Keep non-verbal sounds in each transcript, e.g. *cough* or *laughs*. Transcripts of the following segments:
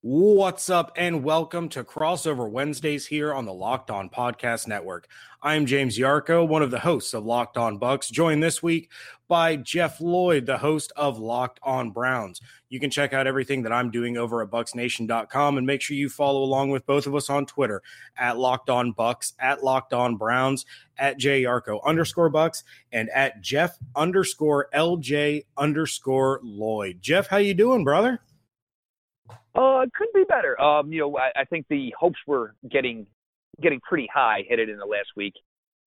What's up, and welcome to Crossover Wednesdays here on the Locked On Podcast Network. I'm James Yarcho, one of the hosts of Locked On Bucks, joined this week by Jeff Lloyd, the host of Locked On Browns. You can check out everything that I'm doing over at bucksnation.com and make sure you follow along with both of us on Twitter at Locked On Bucks, at Locked On Browns, at J Yarcho underscore Bucks, and at Jeff underscore LJ underscore Lloyd. Jeff, how you doing, brother? Uh, it could be better. Um, you know, I, I think the hopes were getting getting pretty high headed in the last week,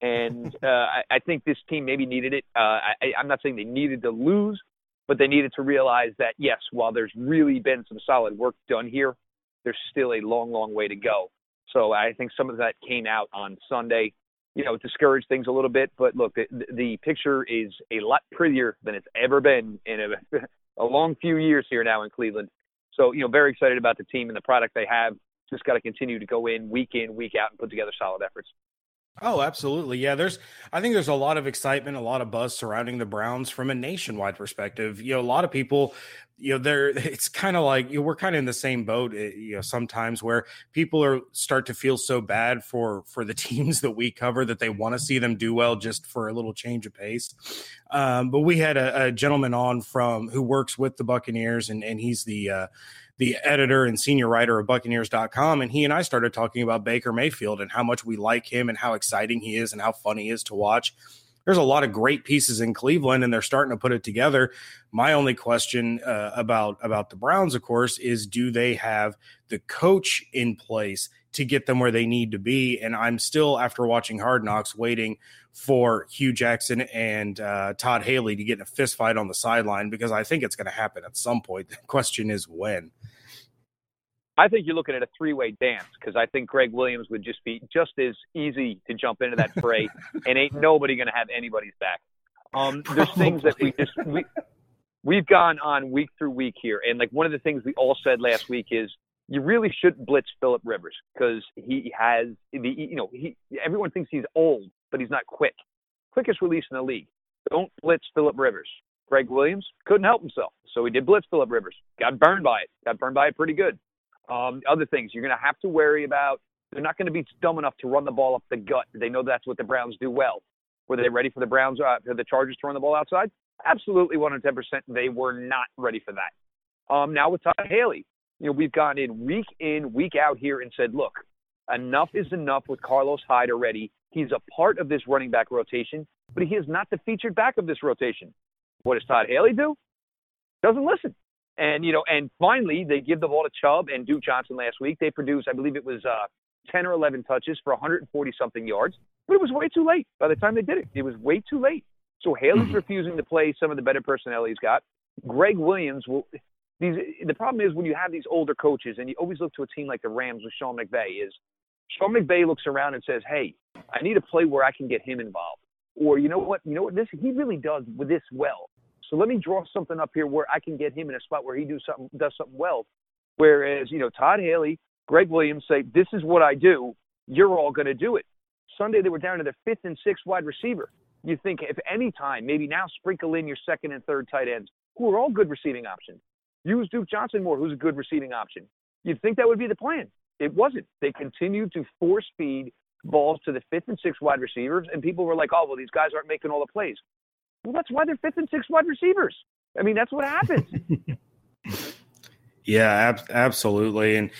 and *laughs* uh, I, I think this team maybe needed it. Uh, I, I'm not saying they needed to lose, but they needed to realize that yes, while there's really been some solid work done here, there's still a long, long way to go. So I think some of that came out on Sunday. You know, discouraged things a little bit, but look, the, the picture is a lot prettier than it's ever been in a, *laughs* a long few years here now in Cleveland. So, you know, very excited about the team and the product they have. Just got to continue to go in week in, week out, and put together solid efforts. Oh, absolutely. Yeah, there's I think there's a lot of excitement, a lot of buzz surrounding the Browns from a nationwide perspective. You know, a lot of people, you know, they're *laughs* it's kind of like you know, we're kind of in the same boat, eh, you know, sometimes where people are start to feel so bad for for the *laughs* teams that we cover that they want to see them do well just for a little change of pace. Um, but we had a, a, gentleman on from who works with the Buccaneers and and he's the uh the editor and senior writer of Buccaneers.com, and he and I started talking about Baker Mayfield and how much we like him and how exciting he is and how funny he is to watch. There's a lot of great pieces in Cleveland, and they're starting to put it together. My only question uh, about about the Browns, of course, is do they have the coach in place to get them where they need to be? And I'm still, after watching Hard Knocks, waiting for Hue Jackson and uh, Todd Haley to get in a fist fight on the sideline because I think it's going to happen at some point. The question is when. I think you're looking at a three-way dance because I think Gregg Williams would just be just as easy to jump into that fray, *laughs* and ain't nobody going to have anybody's back. Um, there's things that we just we we've gone on week through week here, and like one of the things we all said last week is you really shouldn't blitz Philip Rivers because he has the you know he everyone thinks he's old, but he's not quick. Quickest release in the league. Don't blitz Philip Rivers. Gregg Williams couldn't help himself, so he did blitz Philip Rivers. Got burned by it. Got burned by it pretty good. Um, other things you're going to have to worry about. They're not going to be dumb enough to run the ball up the gut. They know that's what the Browns do well. Were they ready for the Browns, uh, for the Chargers to run the ball outside? Absolutely, 110%. They were not ready for that. Um, now with Todd Haley, you know, we've gone in week in, week out here and said, look, enough is enough with Carlos Hyde already. He's a part of this running back rotation, but he is not the featured back of this rotation. What does Todd Haley do? Doesn't listen. And you know, and finally they give the ball to Chubb and Duke Johnson last week. They produced, I believe it was uh, 10 or 11 touches for 140 something yards, but it was way too late by the time they did it. It was way too late. So Haley's mm-hmm. refusing to play some of the better personnel he's got. Gregg Williams will. These, the problem is when you have these older coaches, and you always look to a team like the Rams with Sean McVay. Is Sean McVay looks around and says, "Hey, I need a play where I can get him involved," or you know what, you know what, this he really does with this well. So let me draw something up here where I can get him in a spot where he do something does something well. Whereas, you know, Todd Haley, Gregg Williams say, This is what I do, you're all gonna do it. Sunday they were down to their fifth and sixth wide receiver. You think if any time, maybe now sprinkle in your second and third tight ends, who are all good receiving options. Use Duke Johnson more, who's a good receiving option. You'd think that would be the plan. It wasn't. They continued to force feed balls to the fifth and sixth wide receivers, and people were like, oh, well, these guys aren't making all the plays. Well, that's why they're fifth and sixth wide receivers. I mean, that's what happens. *laughs* yeah, ab- absolutely. And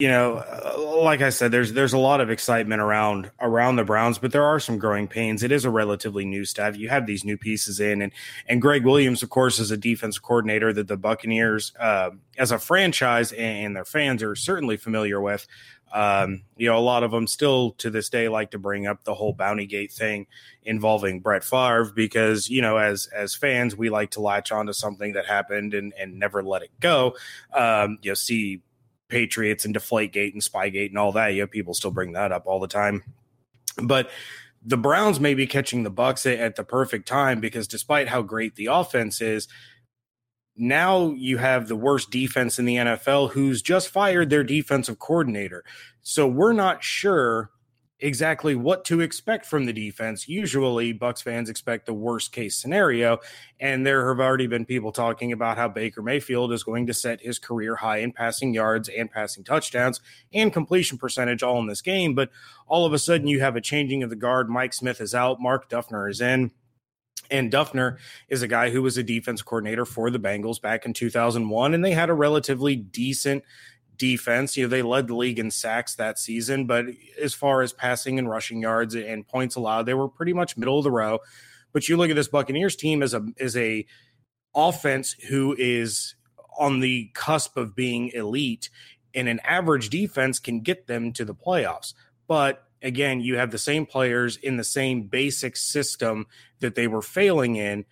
you know, uh, like I said, there's there's a lot of excitement around around the Browns, but there are some growing pains. It is a relatively new staff. You have these new pieces in, and and Gregg Williams, of course, is a defense coordinator that the Buccaneers, uh, as a franchise, and their fans are certainly familiar with. Um, you know, a lot of them still to this day like to bring up the whole bounty gate thing involving Brett Favre because, you know, as as fans, we like to latch onto something that happened and, and never let it go. Um, you know, see Patriots and Deflategate and Spygate and all that. You know, people still bring that up all the time. But the Browns may be catching the Bucks at the perfect time because despite how great the offense is, now you have the worst defense in the NFL who's just fired their defensive coordinator. So we're not sure exactly what to expect from the defense. Usually, Bucks fans expect the worst case scenario, and there have already been people talking about how Baker Mayfield is going to set his career high in passing yards and passing touchdowns and completion percentage all in this game. But all of a sudden, you have a changing of the guard. Mike Smith is out. Mark Duffner is in. And Duffner is a guy who was a defense coordinator for the Bengals back in 2001, and they had a relatively decent defense. You know, they led the league in sacks that season, but as far as passing and rushing yards and points allowed, they were pretty much middle of the row. But you look at this Buccaneers team as a as a offense who is on the cusp of being elite, and an average defense can get them to the playoffs. But again, you have the same players in the same basic system that they were failing in.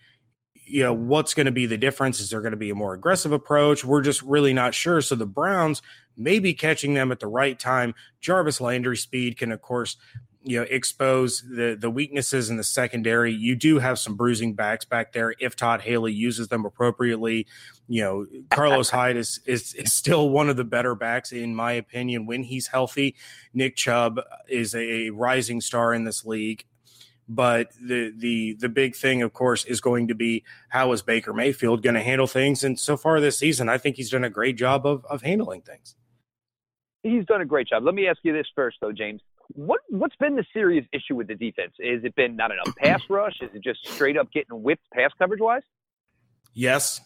You know what's going to be the difference? Is there going to be a more aggressive approach? We're just really not sure. So the browns may be catching them at the right time. Jarvis landry speed can of course you know expose the the weaknesses in the secondary you do have some bruising backs back there if todd haley uses them appropriately you know carlos hyde is, is is still one of the better backs in my opinion when he's healthy nick chubb is a rising star in this league but the the the big thing, of course, is going to be how is Baker Mayfield going to handle things? And so far this season, I think he's done a great job of of handling things. He's done a great job. Let me ask you this first, though, James. What what's been the serious issue with the defense? Is it been not enough pass *clears throat* rush? Is it just straight up getting whipped pass coverage wise? Yes.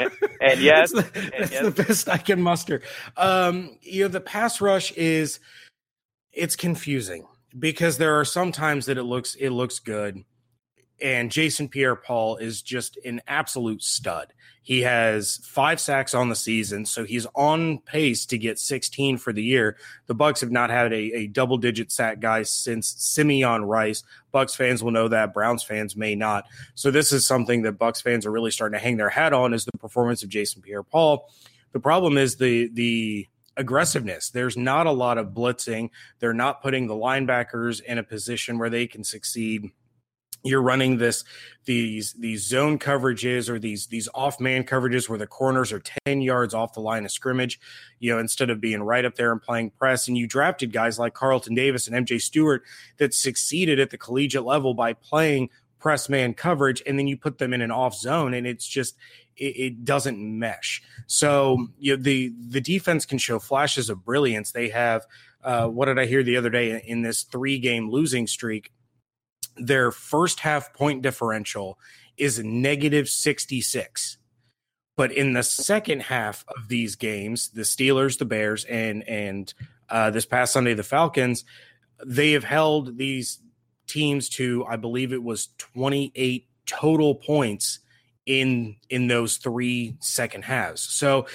and, and yes, that's, the, that's yes. the best I can muster. Um, you know, the pass rush is it's confusing because there are some times that it looks it looks good and Jason Pierre-Paul is just an absolute stud. He has 5 sacks on the season, so he's on pace to get 16 for the year. The Bucks have not had a, a double-digit sack guy since Simeon Rice. Bucks fans will know that, Browns fans may not. So this is something that Bucks fans are really starting to hang their hat on is the performance of Jason Pierre-Paul. The problem is the the aggressiveness. There's not a lot of blitzing. They're not putting the linebackers in a position where they can succeed. You're running this these these zone coverages or these these off man coverages where the corners are 10 yards off the line of scrimmage, you know, instead of being right up there and playing press. And you drafted guys like Carlton Davis and MJ Stewart that succeeded at the collegiate level by playing press man coverage and then you put them in an off zone and it's just it, it doesn't mesh. So you know, the the defense can show flashes of brilliance. They have uh, what did I hear the other day in this three game losing streak? Their first half point differential is negative 66. But in the second half of these games, the Steelers, the Bears, and and uh, this past Sunday, the Falcons, they have held these teams to, I believe it was 28 total points in in those three second halves. So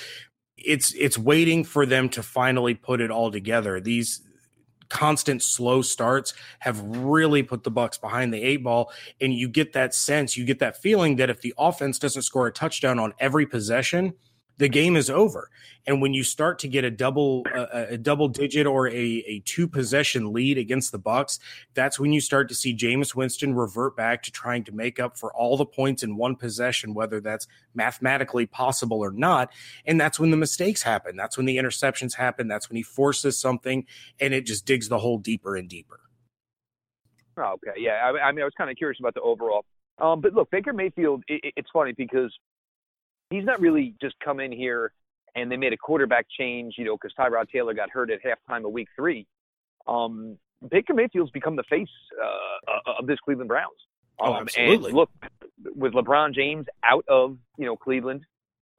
it's it's waiting for them to finally put it all together. These constant slow starts have really put the Bucks behind the eight ball. And you get that sense you get that feeling that if the offense doesn't score a touchdown on every possession the game is over. And when you start to get a double a, a double digit or a, a two possession lead against the Bucks, that's when you start to see Jameis Winston revert back to trying to make up for all the points in one possession, whether that's mathematically possible or not. And that's when the mistakes happen. That's when the interceptions happen. That's when he forces something and it just digs the hole deeper and deeper. Okay, yeah. I, I mean, I was kind of curious about the overall. Um, but look, Baker Mayfield. It, it's funny because he's not really just come in here and they made a quarterback change, you know, because Tyrod Taylor got hurt at halftime of week three. Um, Baker Mayfield's become the face uh, of this Cleveland Browns. Oh, um, oh, absolutely. And look, with LeBron James out of, you know, Cleveland,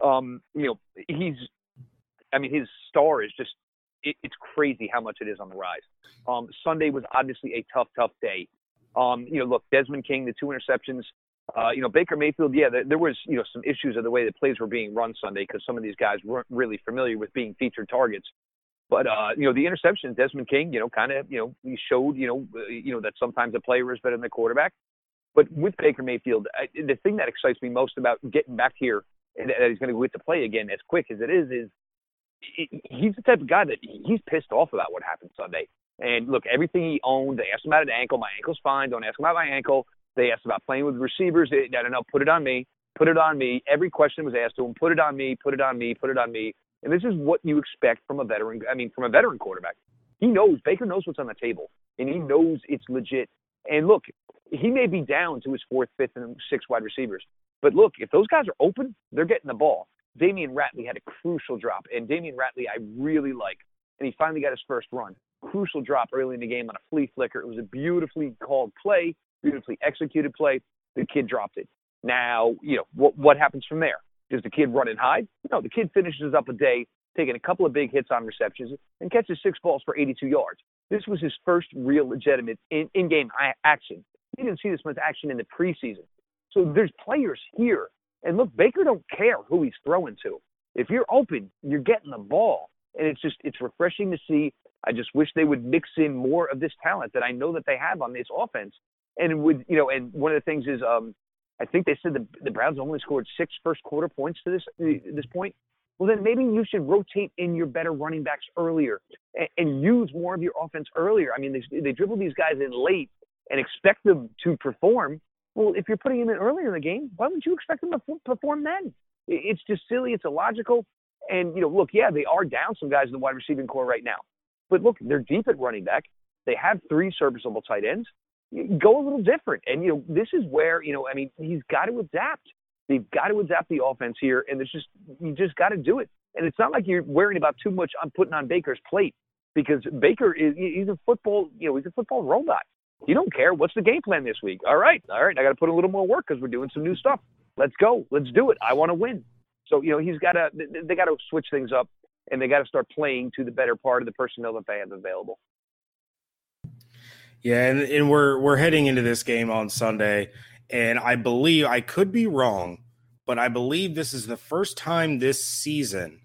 um, you know, he's, I mean, his star is just, it, it's crazy how much it is on the rise. Um, Sunday was obviously a tough, tough day. Um, you know, look, Desmond King, the two interceptions, uh, you know, Baker Mayfield, yeah, there, there, was, you know, some issues of the way the plays were being run Sunday because some of these guys weren't really familiar with being featured targets. But, uh, you know, the interception, Desmond King, you know, kind of, you know, he showed, you know, uh, you know, that sometimes a player is better than the quarterback. But with Baker Mayfield, I, the thing that excites me most about getting back here and that he's going to get to play again as quick as it is, is he's the type of guy that he's pissed off about what happened Sunday. And look, everything he owned, they asked him about his ankle. My ankle's fine. Don't ask him about my ankle. They asked about playing with receivers. They, I don't know. Put it on me. Put it on me. Every question was asked to him. Put it on me. Put it on me. Put it on me. And this is what you expect from a veteran. I mean, from a veteran quarterback. He knows Baker knows what's on the table, and he knows it's legit. And look, he may be down to his fourth, fifth, and sixth wide receivers, but look, if those guys are open, they're getting the ball. Damion Ratley had a crucial drop, and Damion Ratley I really like, and he finally got his first run. Crucial drop early in the game on a flea flicker. It was a beautifully called play, beautifully executed play. The kid dropped it. Now, you know what what happens from there? Does the kid run and hide? No, the kid finishes up a day taking a couple of big hits on receptions and catches six balls for 82 yards. This was his first real legitimate in, in-game action. He didn't see this much action in the preseason. So there's players here. And look, Baker don't care who he's throwing to. If you're open, you're getting the ball. And it's just it's refreshing to see. I just wish they would mix in more of this talent that I know that they have on this offense. And with you know, and one of the things is um I think they said the the Browns only scored six first quarter points to this this point. Well, then maybe you should rotate in your better running backs earlier and, and use more of your offense earlier. I mean, they, they dribble these guys in late and expect them to perform. Well, if you're putting them in earlier in the game, why would you expect them to perform then? It's just silly. It's illogical. And, you know, look, yeah, they are down some guys in the wide receiving corps right now. But look, they're deep at running back. They have three serviceable tight ends. Go a little different. And, you know, this is where, you know, I mean, he's got to adapt. They've got to adapt the offense here. And it's just, you just got to do it. And it's not like you're worrying about too much on putting on Baker's plate because Baker is, he's a football, you know, he's a football robot. You don't care. What's the game plan this week? All right, all right. I got to put a little more work because we're doing some new stuff. Let's go. Let's do it. I want to win. So you know he's got to. They got to switch things up, and they got to start playing to the better part of the personnel that they have available. Yeah, and, and we're we're heading into this game on Sunday, and I believe I could be wrong, but I believe this is the first time this season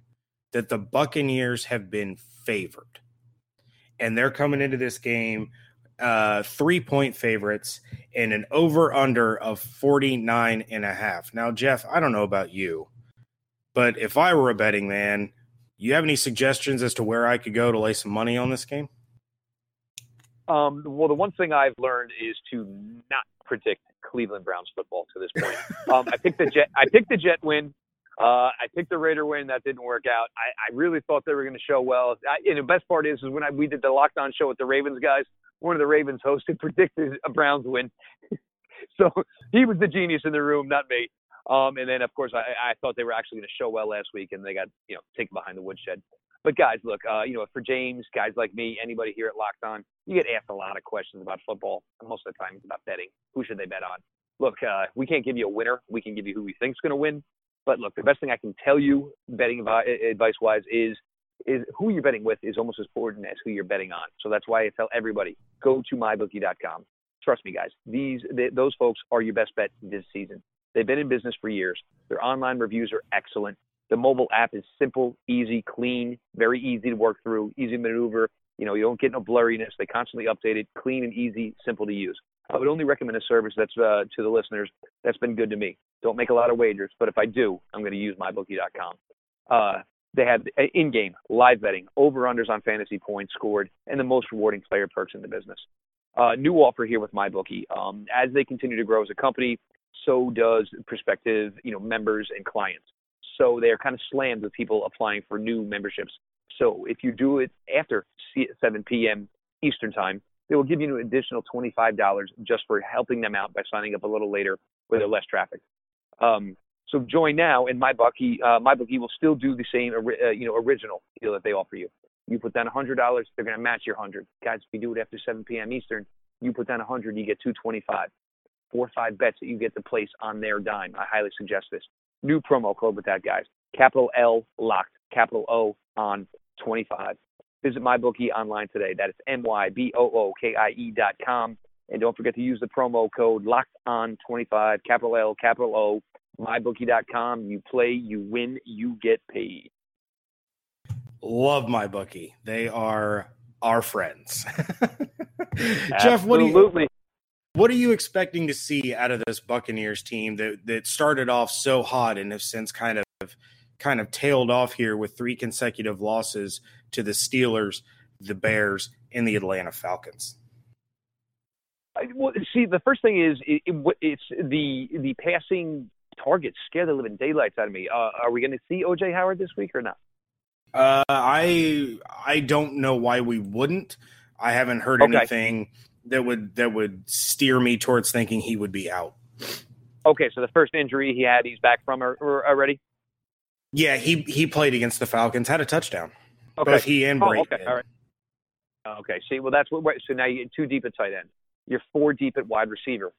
that the Buccaneers have been favored, and they're coming into this game uh, three point favorites and an over under of 49 and a half. Now, Jeff, I don't know about you, but if I were a betting man, you have any suggestions as to where I could go to lay some money on this game? Um, well, the one thing I've learned is to not predict Cleveland Browns football to this point. *laughs* um, I picked the Jet. I picked the Jet win. Uh, I picked the Raider win. That didn't work out. I, I really thought they were going to show well. I, and the best part is, is when I, we did the Locked On show with the Ravens guys one of the Ravens hosts *laughs* predicted a Browns win. *laughs* so he was the genius in the room, not me. Um, and then, of course, I, I thought they were actually going to show well last week, and they got you know taken behind the woodshed. But guys, look, uh, you know, for James, guys like me, anybody here at Locked On, you get asked a lot of questions about football. Most of the time, it's about betting. Who should they bet on? Look, uh, we can't give you a winner. We can give you who we think's going to win. But look, the best thing I can tell you, betting advice wise, is is who you're betting with is almost as important as who you're betting on. So that's why I tell everybody go to mybookie.com. Trust me, guys. These they, those folks are your best bet this season. They've been in business for years. Their online reviews are excellent. The mobile app is simple, easy, clean, very easy to work through, easy to maneuver. You know, you don't get no blurriness. They constantly update it, clean and easy, simple to use. I would only recommend a service that's uh, to the listeners that's been good to me. Don't make a lot of wagers, but if I do, I'm going to use mybookie.com. Uh, they have uh, in-game live betting, over/unders on fantasy points scored, and the most rewarding player perks in the business. Uh, new offer here with MyBookie. Um, as they continue to grow as a company, so does prospective, you know, members and clients. So they are kind of slammed with people applying for new memberships. So if you do it after 7 p.m. Eastern time, they will give you an additional $25 just for helping them out by signing up a little later where there's less traffic. Um, so join now, and MyBookie, uh, MyBookie will still do the same, uh, you know, original deal that they offer you. You put down $100, they're going to match your 100. Guys, if you do it after 7 p.m. Eastern, you put down 100, you get 225. Four or five bets that you get to place on their dime. I highly suggest this. New promo code with that, guys. Capital L locked, capital O on 25. Visit MyBookie online today. That is M Y B O O K I E dot com. And don't forget to use the promo code locked on 25, capital L, capital O mybookie.com. You play, you win, you get paid. Love my bookie. They are our friends. *laughs* Jeff, what do you what are you expecting to see out of this Buccaneers team that that started off so hot and have since kind of kind of tailed off here with three consecutive losses to the Steelers, the Bears, and the Atlanta Falcons? well, see, the first thing is it, it, it's the the passing targets scare the living daylights out of me. Uh, are we going to see OJ Howard this week or not? Uh, I I don't know why we wouldn't. I haven't heard okay. anything that would that would steer me towards thinking he would be out. Okay, so the first injury he had, he's back from already. Yeah, he he played against the Falcons, had a touchdown. Okay. Both he and Brate. Oh, okay, all right. Okay, see, well, that's what. So now you're two deep at tight end. You're four deep at wide receiver.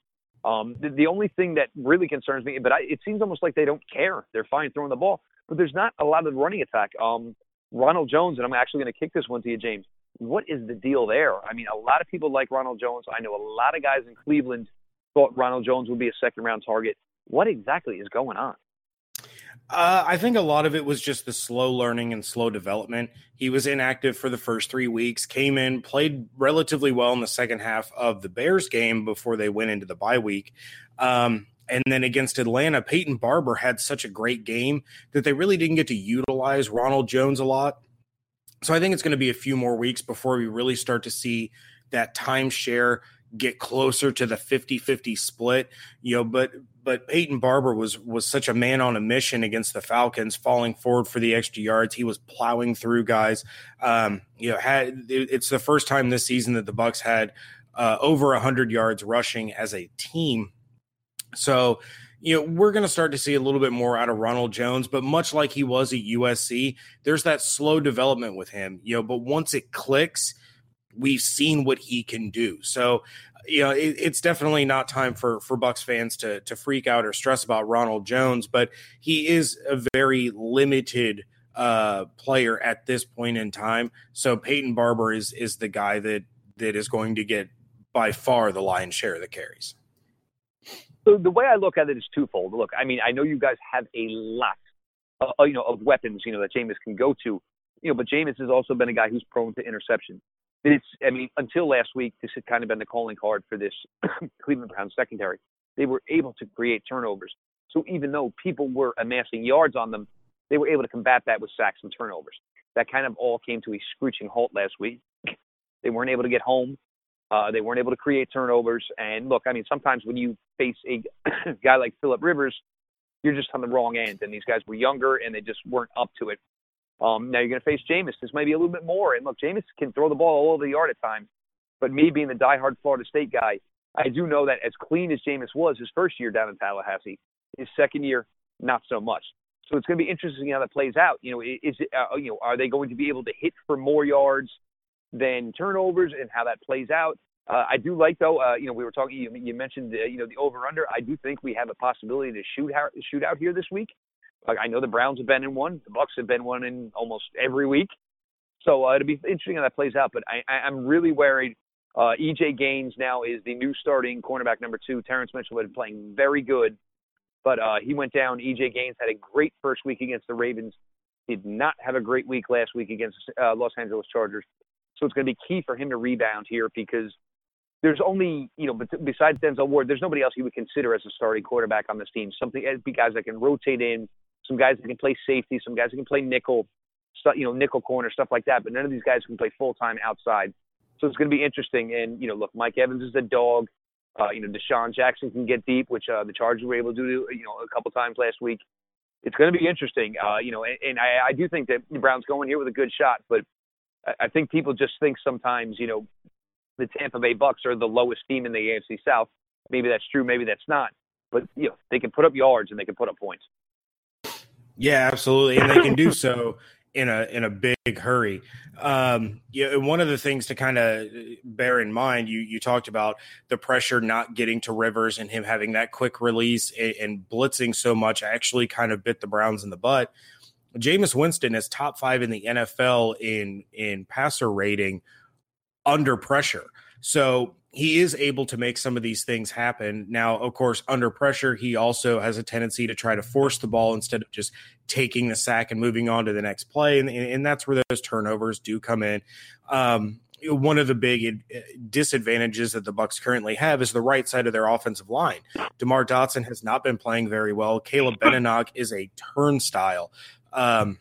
Um, the, the, only thing that really concerns me, but I, it seems almost like they don't care. They're fine throwing the ball, but there's not a lot of running attack. Um, Ronald Jones, and I'm actually going to kick this one to you, James. What is the deal there? I mean, a lot of people like Ronald Jones. I know a lot of guys in Cleveland thought Ronald Jones would be a second round target. What exactly is going on? Uh, I think a lot of it was just the slow learning and slow development. He was inactive for the first three weeks, came in, played relatively well in the second half of the Bears game before they went into the bye week. Um, and then against Atlanta, Peyton Barber had such a great game that they really didn't get to utilize Ronald Jones a lot. So I think it's going to be a few more weeks before we really start to see that timeshare get closer to the 50-50 split. You know but but Peyton Barber was was such a man on a mission against the Falcons falling forward for the extra yards. He was plowing through guys. Um you know had it's the first time this season that the Bucks had uh, over 100 yards rushing as a team. So you know, we're going to start to see a little bit more out of Ronald Jones, but much like he was at USC, there's that slow development with him, you know, but once it clicks, we've seen what he can do. So, you know, it, it's definitely not time for for Bucks fans to to freak out or stress about Ronald Jones, but he is a very limited uh, player at this point in time. So Peyton Barber is is the guy that that is going to get by far the lion's share of the carries. So the way I look at it is twofold. Look, I mean, I know you guys have a lot, uh, you know, of weapons, you know, that Jameis can go to, you know, but Jameis has also been a guy who's prone to interception it's, I mean, until last week, this had kind of been the calling card for this *coughs* Cleveland Browns secondary. They were able to create turnovers. So even though people were amassing yards on them, they were able to combat that with sacks and turnovers. That kind of all came to a screeching halt last week. They weren't able to get home. Uh, they weren't able to create turnovers. And look, I mean, sometimes when you face a *coughs* guy like Philip Rivers, you're just on the wrong end. And these guys were younger and they just weren't up to it. Um, now you're going to face Jameis. This might be a little bit more. And look, Jameis can throw the ball all over the yard at times. But me being the diehard Florida State guy, I do know that as clean as Jameis was his first year down in Tallahassee, his second year, not so much. So it's going to be interesting how that plays out. You know, is it, uh, you know, are they going to be able to hit for more yards than turnovers, and how that plays out? Uh, I do like though. Uh, you know, we were talking. You, you mentioned uh, you know the over under. I do think we have a possibility to shoot out, shoot out here this week. Like I know the Browns have been in one, the Bucks have been one in almost every week. So uh, it'll be interesting how that plays out. But I, I, I'm really worried. Uh, EJ Gaines now is the new starting cornerback number two. Terrence Mitchell had been playing very good, but uh, he went down. EJ Gaines had a great first week against the Ravens. Did not have a great week last week against uh, Los Angeles Chargers. So it's going to be key for him to rebound here because there's only, you know, besides Denzel Ward, there's nobody else he would consider as a starting quarterback on this team. Something, be guys that can rotate in, some guys that can play safety, some guys that can play nickel, you know, nickel corner, stuff like that. But none of these guys can play full time outside. So it's going to be interesting. And you know, look, Mike Evans is a dog. Uh, you know, DeSean Jackson can get deep, which uh, the Chargers were able to do, you know, a couple times last week. It's going to be interesting. Uh, you know, and, and I, I do think that the Browns going here with a good shot, but I think people just think sometimes, you know, the Tampa Bay Bucks are the lowest team in the AFC South. Maybe that's true, maybe that's not. But you know, they can put up yards and they can put up points. Yeah, absolutely, and they can do so in a in a big hurry. Um, yeah, one of the things to kind of bear in mind, you you talked about the pressure not getting to Rivers and him having that quick release and, and blitzing so much actually kind of bit the Browns in the butt. Jameis Winston is top five in the NFL in in passer rating under pressure. So he is able to make some of these things happen. Now, of course, under pressure, he also has a tendency to try to force the ball instead of just taking the sack and moving on to the next play. And, and that's where those turnovers do come in. Um, one of the big disadvantages that the Bucks currently have is the right side of their offensive line. DeMar Dotson has not been playing very well. Caleb Benenoch is a turnstile. Um,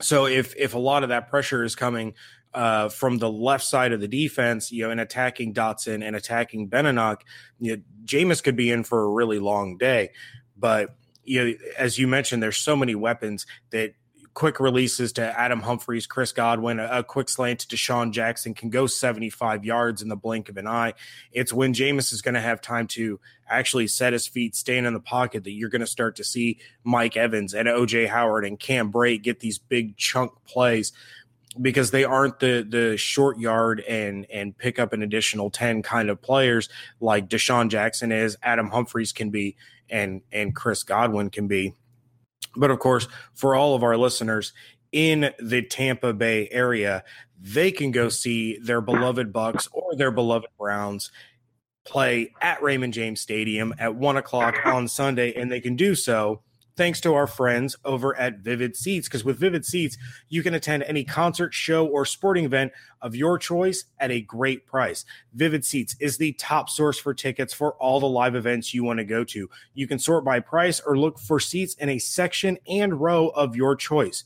so if if a lot of that pressure is coming uh, from the left side of the defense, you know, and attacking Dotson and attacking Benenoch, you know, Jameis could be in for a really long day. But you know, as you mentioned, there's so many weapons that quick releases to Adam Humphries, Chris Godwin, a, a, quick slant to DeSean Jackson can go 75 yards in the blink of an eye. It's when Jameis is going to have time to actually set his feet, stand in the pocket, that you're going to start to see Mike Evans and OJ Howard and Cam Brate get these big chunk plays because they aren't the the short yard and and pick up an additional 10 kind of players like DeSean Jackson is, Adam Humphries can be, and and Chris Godwin can be. But of course, for all of our listeners in the Tampa Bay area, they can go see their beloved Bucks or their beloved Browns play at Raymond James Stadium at one o'clock on Sunday, and they can do so thanks to our friends over at Vivid Seats. Because with Vivid Seats, you can attend any concert, show, or sporting event of your choice at a great price. Vivid Seats is the top source for tickets for all the live events you want to go to. You can sort by price or look for seats in a section and row of your choice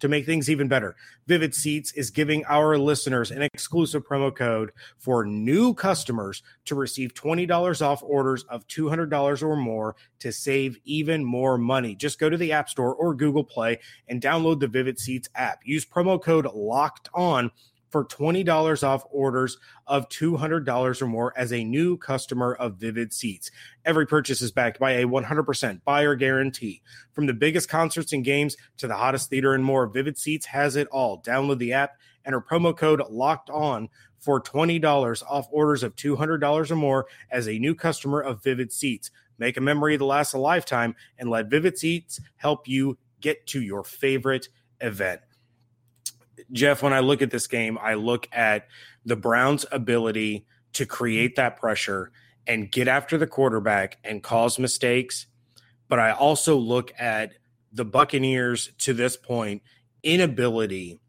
to make things even better, Vivid Seats is giving our listeners an exclusive promo code for new customers to receive $20 off orders of $200 or more to save even more money. Just go to the App Store or Google Play and download the Vivid Seats app. Use promo code LOCKED ON for $20 off orders of $200 or more as a new customer of Vivid Seats. Every purchase is backed by a 100% buyer guarantee. From the biggest concerts and games to the hottest theater and more, Vivid Seats has it all. Download the app, enter promo code LOCKED ON for $20 off orders of $200 or more as a new customer of Vivid Seats. Make a memory that lasts a lifetime and let Vivid Seats help you get to your favorite event. Jeff, when I look at this game, I look at the Browns' ability to create that pressure and get after the quarterback and cause mistakes. But I also look at the Buccaneers to this point inability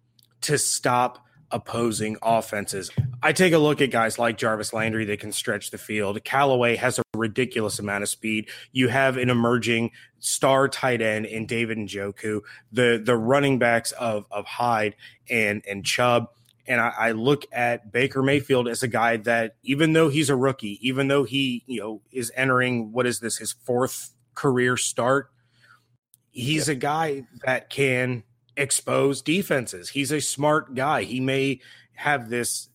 to stop opposing offenses. I take a look at guys like Jarvis Landry that can stretch the field. Callaway has a ridiculous amount of speed. You have an emerging star tight end in David Njoku, the the running backs of of Hyde and and Chubb. And I, I look at Baker Mayfield as a guy that, even though he's a rookie, even though he you know is entering what is this his fourth career start, he's yeah. a guy that can expose defenses. He's a smart guy. He may have this,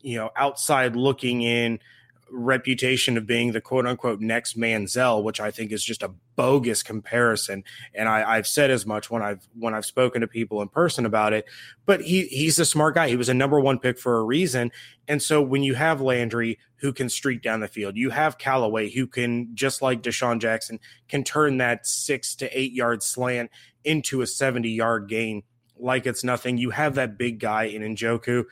you know, outside looking in reputation of being the quote unquote next Manziel, which I think is just a bogus comparison. And I, have said as much when I've when I've spoken to people in person about it. But he he's a smart guy. He was a number one pick for a reason. And so when you have Landry who can streak down the field, you have Callaway who can just like DeSean Jackson can turn that six to eight yard slant into a 70 yard gain like it's nothing. You have that big guy in Njoku.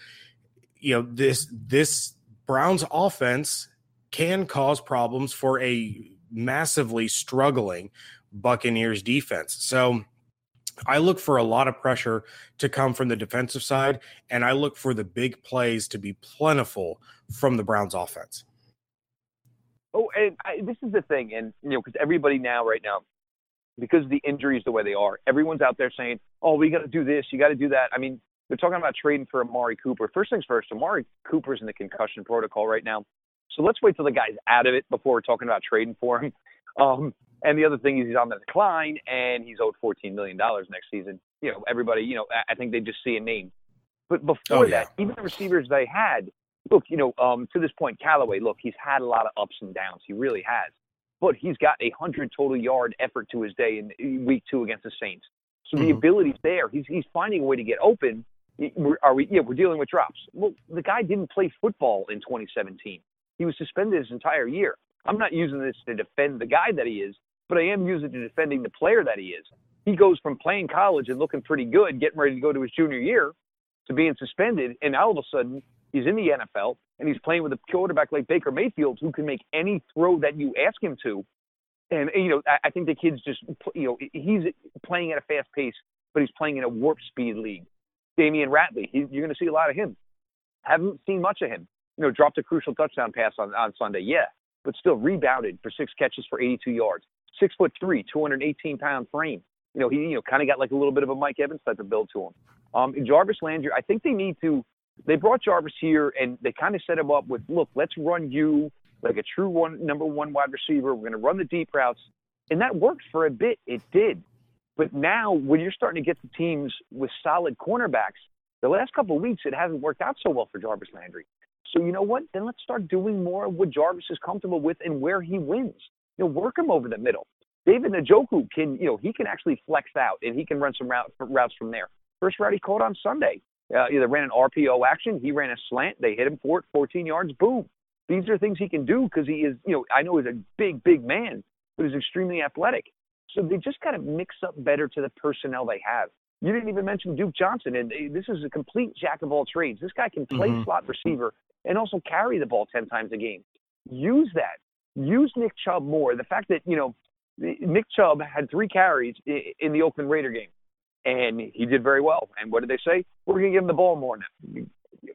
You know, this this Browns offense can cause problems for a massively struggling Buccaneers defense. So I look for a lot of pressure to come from the defensive side, and I look for the big plays to be plentiful from the Browns offense. Oh, and I, this is the thing, and you know, because everybody now, right now, because the injuries the way they are, everyone's out there saying, "Oh, we got to do this, you got to do that." I mean, they're talking about trading for Amari Cooper. First things first, Amari Cooper's in the concussion protocol right now, so let's wait till the guy's out of it before we're talking about trading for him. *laughs* Um, and the other thing is he's on the decline, and he's owed $14 million next season. You know, everybody, you know, I think they just see a name. But before oh, yeah. that, even the receivers they had, look, you know, um, to this point, Callaway, look, he's had a lot of ups and downs. He really has but he's got a hundred total yard effort to his day in week two against the Saints. So mm-hmm. the ability's there. He's he's finding a way to get open. Are we? Yeah, we're dealing with drops. Well, the guy didn't play football in 2017. He was suspended his entire year. I'm not using this to defend the guy that he is, but I am using it to defending the player that he is. He goes from playing college and looking pretty good, getting ready to go to his junior year, to being suspended, and all of a sudden he's in the NFL and he's playing with a quarterback like Baker Mayfield who can make any throw that you ask him to. And you know, I, I think the kid's just you know he's playing at a fast pace, but he's playing in a warp speed league. Damion Ratley, he, you're going to see a lot of him. Haven't seen much of him. You know, dropped a crucial touchdown pass on on Sunday, yeah, but still rebounded for six catches for 82 yards. Six foot three, 218 pound frame. You know, he you know kind of got like a little bit of a Mike Evans type of build to him. Um, Jarvis Landry, I think they need to they brought Jarvis here and they kind of set him up with, look, let's run you like a true one number one wide receiver. We're going to run the deep routes, and that worked for a bit. It did, But now, when you're starting to get to teams with solid cornerbacks, the last couple of weeks it hasn't worked out so well for Jarvis Landry. So you know what? Then let's start doing more of what Jarvis is comfortable with and where he wins. You know, work him over the middle. David Njoku can, you know, he can actually flex out and he can run some route, routes from there. First route he caught on Sunday, uh, either ran an RPO action, he ran a slant, they hit him for it, 14 yards, boom. These are things he can do because he is, you know, I know he's a big, big man, but he's extremely athletic. So they just got to mix up better to the personnel they have. You didn't even mention Duke Johnson, and uh, this is a complete jack of all trades. This guy can play mm-hmm. slot receiver and also carry the ball 10 times a game. Use that. Use Nick Chubb more. The fact that, you know, Nick Chubb had three carries in the Oakland Raider game, and he did very well. And what did they say? We're going to give him the ball more now.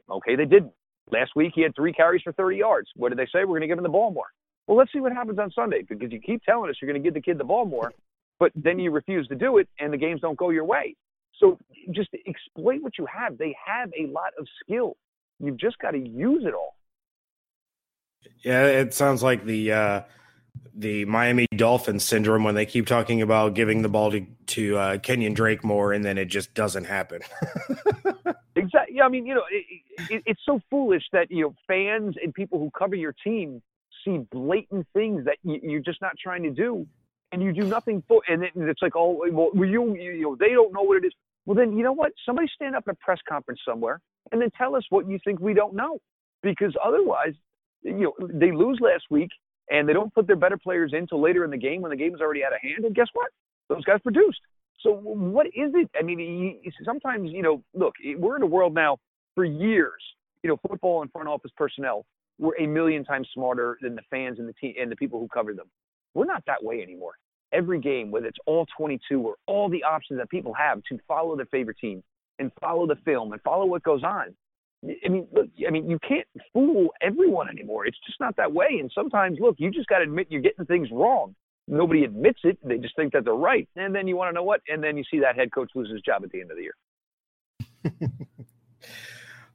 Okay, they didn't. Last week he had three carries for 30 yards. What did they say? We're going to give him the ball more. Well, let's see what happens on Sunday because you keep telling us you're going to give the kid the ball more, but then you refuse to do it and the games don't go your way. So just exploit what you have. They have a lot of skill. You've just got to use it all. Yeah, it sounds like the uh, the Miami Dolphins syndrome when they keep talking about giving the ball to to uh, Kenyan Drake more, and then it just doesn't happen. *laughs* exactly. Yeah, I mean, you know, it, it, it's so foolish that you know fans and people who cover your team see blatant things that you, you're just not trying to do, and you do nothing for. And it's like, oh, well, you, you know, they don't know what it is. Well, then you know what? Somebody stand up at a press conference somewhere and then tell us what you think we don't know. Because otherwise, you know, they lose last week and they don't put their better players in later in the game when the game is already out of hand. And guess what? Those guys produced. So what is it? I mean, sometimes you know, look, we're in a world now for years. You know, football and front office personnel were a million times smarter than the fans and the team and the people who covered them. We're not that way anymore. Every game, whether it's all 22 or all the options that people have to follow their favorite team, and follow the film and follow what goes on. I mean, look, I mean, you can't fool everyone anymore. It's just not that way. And sometimes, look, you just got to admit you're getting things wrong. Nobody admits it. They just think that they're right. And then you want to know what? And then you see that head coach lose his job at the end of the year. *laughs*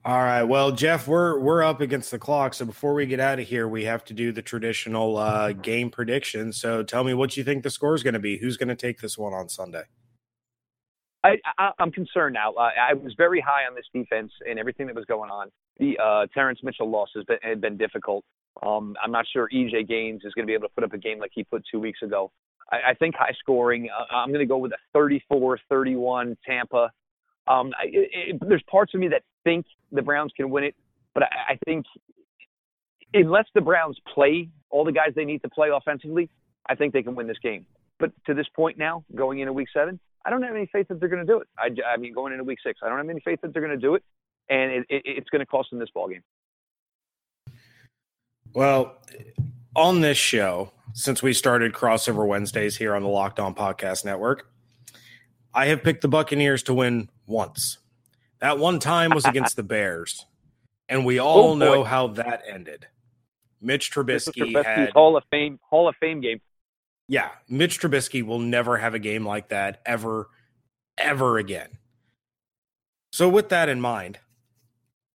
All right. Well, Jeff, we're we're up against the clock, so before we get out of here, we have to do the traditional uh, game prediction. So, tell me what you think the score is going to be. Who's going to take this one on Sunday? I, am concerned now. Uh, I was very high on this defense and everything that was going on. The uh, Terrence Mitchell loss has been, had been difficult. Um, I'm not sure EJ Gaines is going to be able to put up a game like he put two weeks ago. I, I think high scoring. Uh, I'm going to go with a 34-31 Tampa. Um, I, it, there's parts of me that think the Browns can win it, but I, I think unless the Browns play all the guys they need to play offensively, I think they can win this game. But to this point now, going into Week Seven, I don't have any faith that they're going to do it. I, I mean, going into week six, I don't have any faith that they're going to do it, and it, it, it's going to cost them this ball game. Well, on this show, since we started crossover Wednesdays here on the Locked On Podcast Network, I have picked the Buccaneers to win once. That one time was against the Bears, and we oh, all oh, know how that ended. Mitch Trubisky had Hall of Fame Hall of Fame game. Yeah, Mitch Trubisky will never have a game like that ever, ever again. So with that in mind,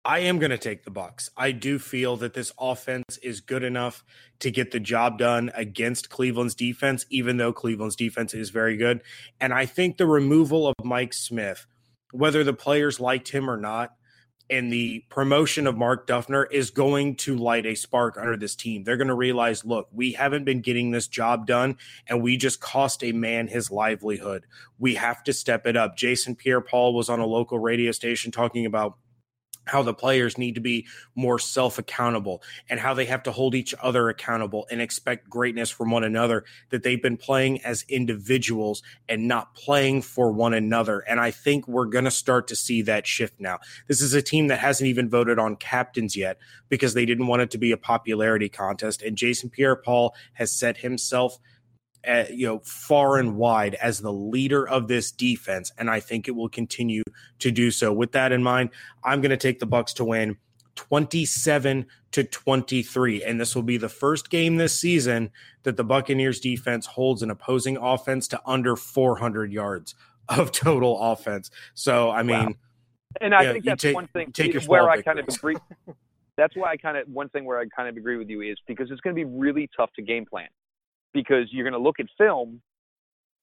I am going to take the Bucks. I do feel that this offense is good enough to get the job done against Cleveland's defense, even though Cleveland's defense is very good. And I think the removal of Mike Smith, whether the players liked him or not, and the promotion of Mark Duffner is going to light a spark under this team. They're going to realize, look, we haven't been getting this job done, and we just cost a man his livelihood. We have to step it up. Jason Pierre Paul was on a local radio station talking about how the players need to be more self accountable and how they have to hold each other accountable and expect greatness from one another, that they've been playing as individuals and not playing for one another. And I think we're going to start to see that shift now. This is a team that hasn't even voted on captains yet because they didn't want it to be a popularity contest. And Jason Pierre Paul has set himself uh, you know, far and wide as the leader of this defense, and I think it will continue to do so. With that in mind, I'm going to take the Bucks to win 27 to 23, and this will be the first game this season that the Buccaneers defense holds an opposing offense to under 400 yards of total offense. So, I mean, wow. and I think that's take, one thing where I kind of agree. that's why I kind of one thing where I kind of agree with you is because it's going to be really tough to game plan because you're going to look at film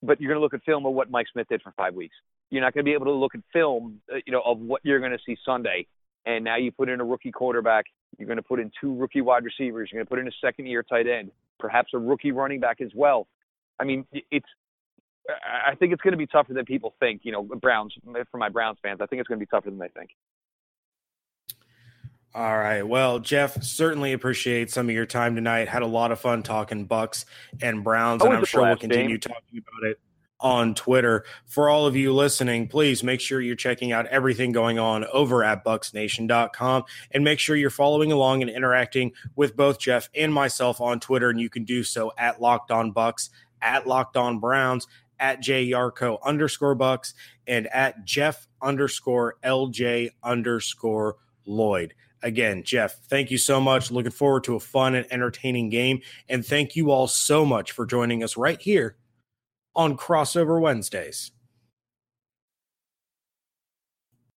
but you're going to look at film of what Mike Smith did for five weeks. You're not going to be able to look at film, uh, you know, of what you're going to see Sunday. And now you put in a rookie quarterback. You're going to put in two rookie wide receivers. You're going to put in a second year tight end, perhaps a rookie running back as well. I mean, it's. I think it's going to be tougher than people think. You know, Browns for my Browns fans, I think it's going to be tougher than they think. All right. Well, Jeff, certainly appreciate some of your time tonight. Had a lot of fun talking Bucs and Browns, and I'm sure we'll continue talking about it on Twitter. For all of you listening, please make sure you're checking out everything going on over at bucsnation.com and make sure you're following along and interacting with both Jeff and myself on Twitter. And you can do so at Locked On Bucs, at Locked On Browns, at J Yarcho underscore Bucs, and at Jeff underscore LJ underscore Lloyd. Again, Jeff, thank you so much. Looking forward to a fun and entertaining game. And thank you all so much for joining us right here on Crossover Wednesdays.